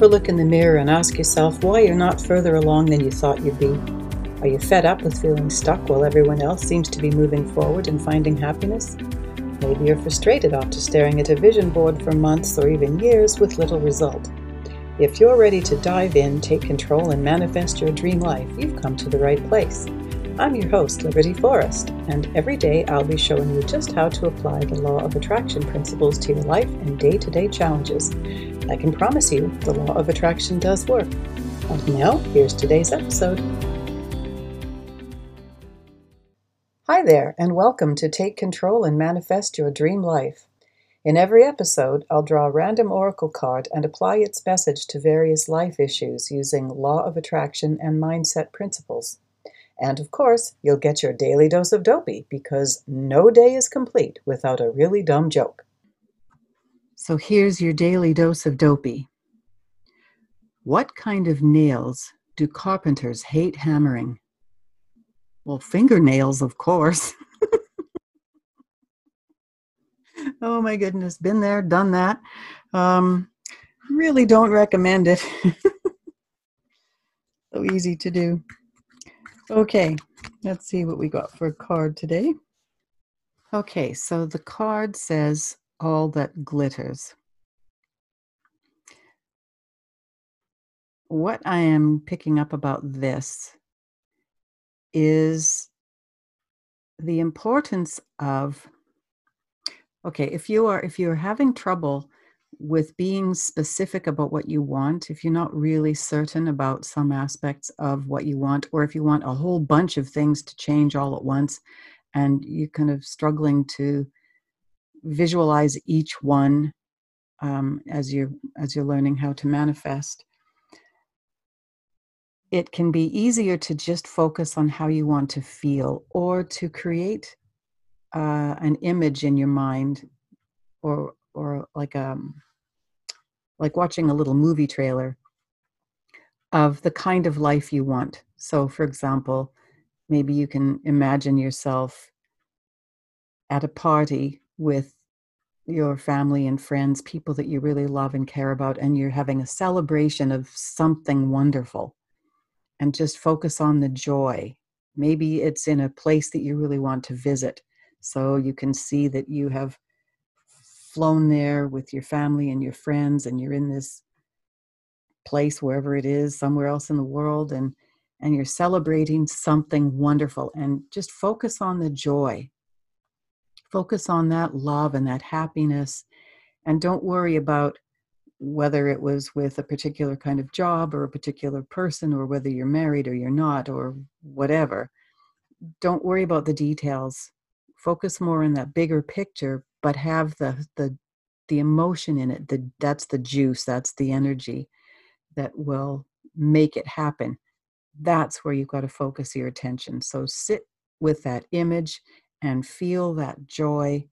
Ever look in the mirror and ask yourself why you're not further along than you thought you'd be? Are you fed up with feeling stuck while everyone else seems to be moving forward and finding happiness? Maybe you're frustrated after staring at a vision board for months or even years with little result. If you're ready to dive in, take control, and manifest your dream life, you've come to the right place. I'm your host, Liberty Forrest, and every day I'll be showing you just how to apply the law of attraction principles to your life and day to day challenges. I can promise you the law of attraction does work. And now, here's today's episode. Hi there, and welcome to Take Control and Manifest Your Dream Life. In every episode, I'll draw a random oracle card and apply its message to various life issues using law of attraction and mindset principles. And of course, you'll get your daily dose of dopey because no day is complete without a really dumb joke. So here's your daily dose of dopey. What kind of nails do carpenters hate hammering? Well, fingernails, of course. oh my goodness, been there, done that. Um, really don't recommend it. so easy to do. Okay, let's see what we got for a card today. Okay, so the card says all that glitters. What I am picking up about this is the importance of okay if you are if you're having trouble with being specific about what you want if you're not really certain about some aspects of what you want or if you want a whole bunch of things to change all at once and you're kind of struggling to visualize each one um, as you as you're learning how to manifest it can be easier to just focus on how you want to feel or to create uh, an image in your mind or or like um like watching a little movie trailer of the kind of life you want so for example maybe you can imagine yourself at a party with your family and friends people that you really love and care about and you're having a celebration of something wonderful and just focus on the joy. Maybe it's in a place that you really want to visit. So you can see that you have flown there with your family and your friends, and you're in this place, wherever it is, somewhere else in the world, and and you're celebrating something wonderful and just focus on the joy. Focus on that love and that happiness and don't worry about whether it was with a particular kind of job or a particular person or whether you're married or you're not or whatever don't worry about the details focus more on that bigger picture but have the the the emotion in it the that's the juice that's the energy that will make it happen that's where you've got to focus your attention so sit with that image and feel that joy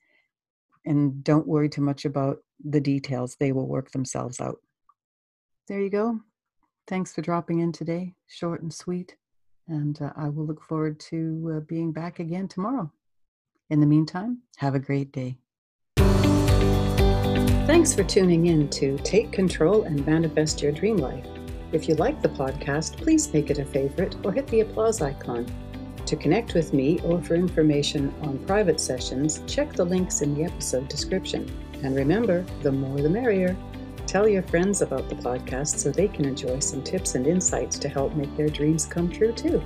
and don't worry too much about the details. They will work themselves out. There you go. Thanks for dropping in today. Short and sweet. And uh, I will look forward to uh, being back again tomorrow. In the meantime, have a great day. Thanks for tuning in to Take Control and Manifest Your Dream Life. If you like the podcast, please make it a favorite or hit the applause icon. To connect with me or for information on private sessions, check the links in the episode description. And remember, the more the merrier. Tell your friends about the podcast so they can enjoy some tips and insights to help make their dreams come true too.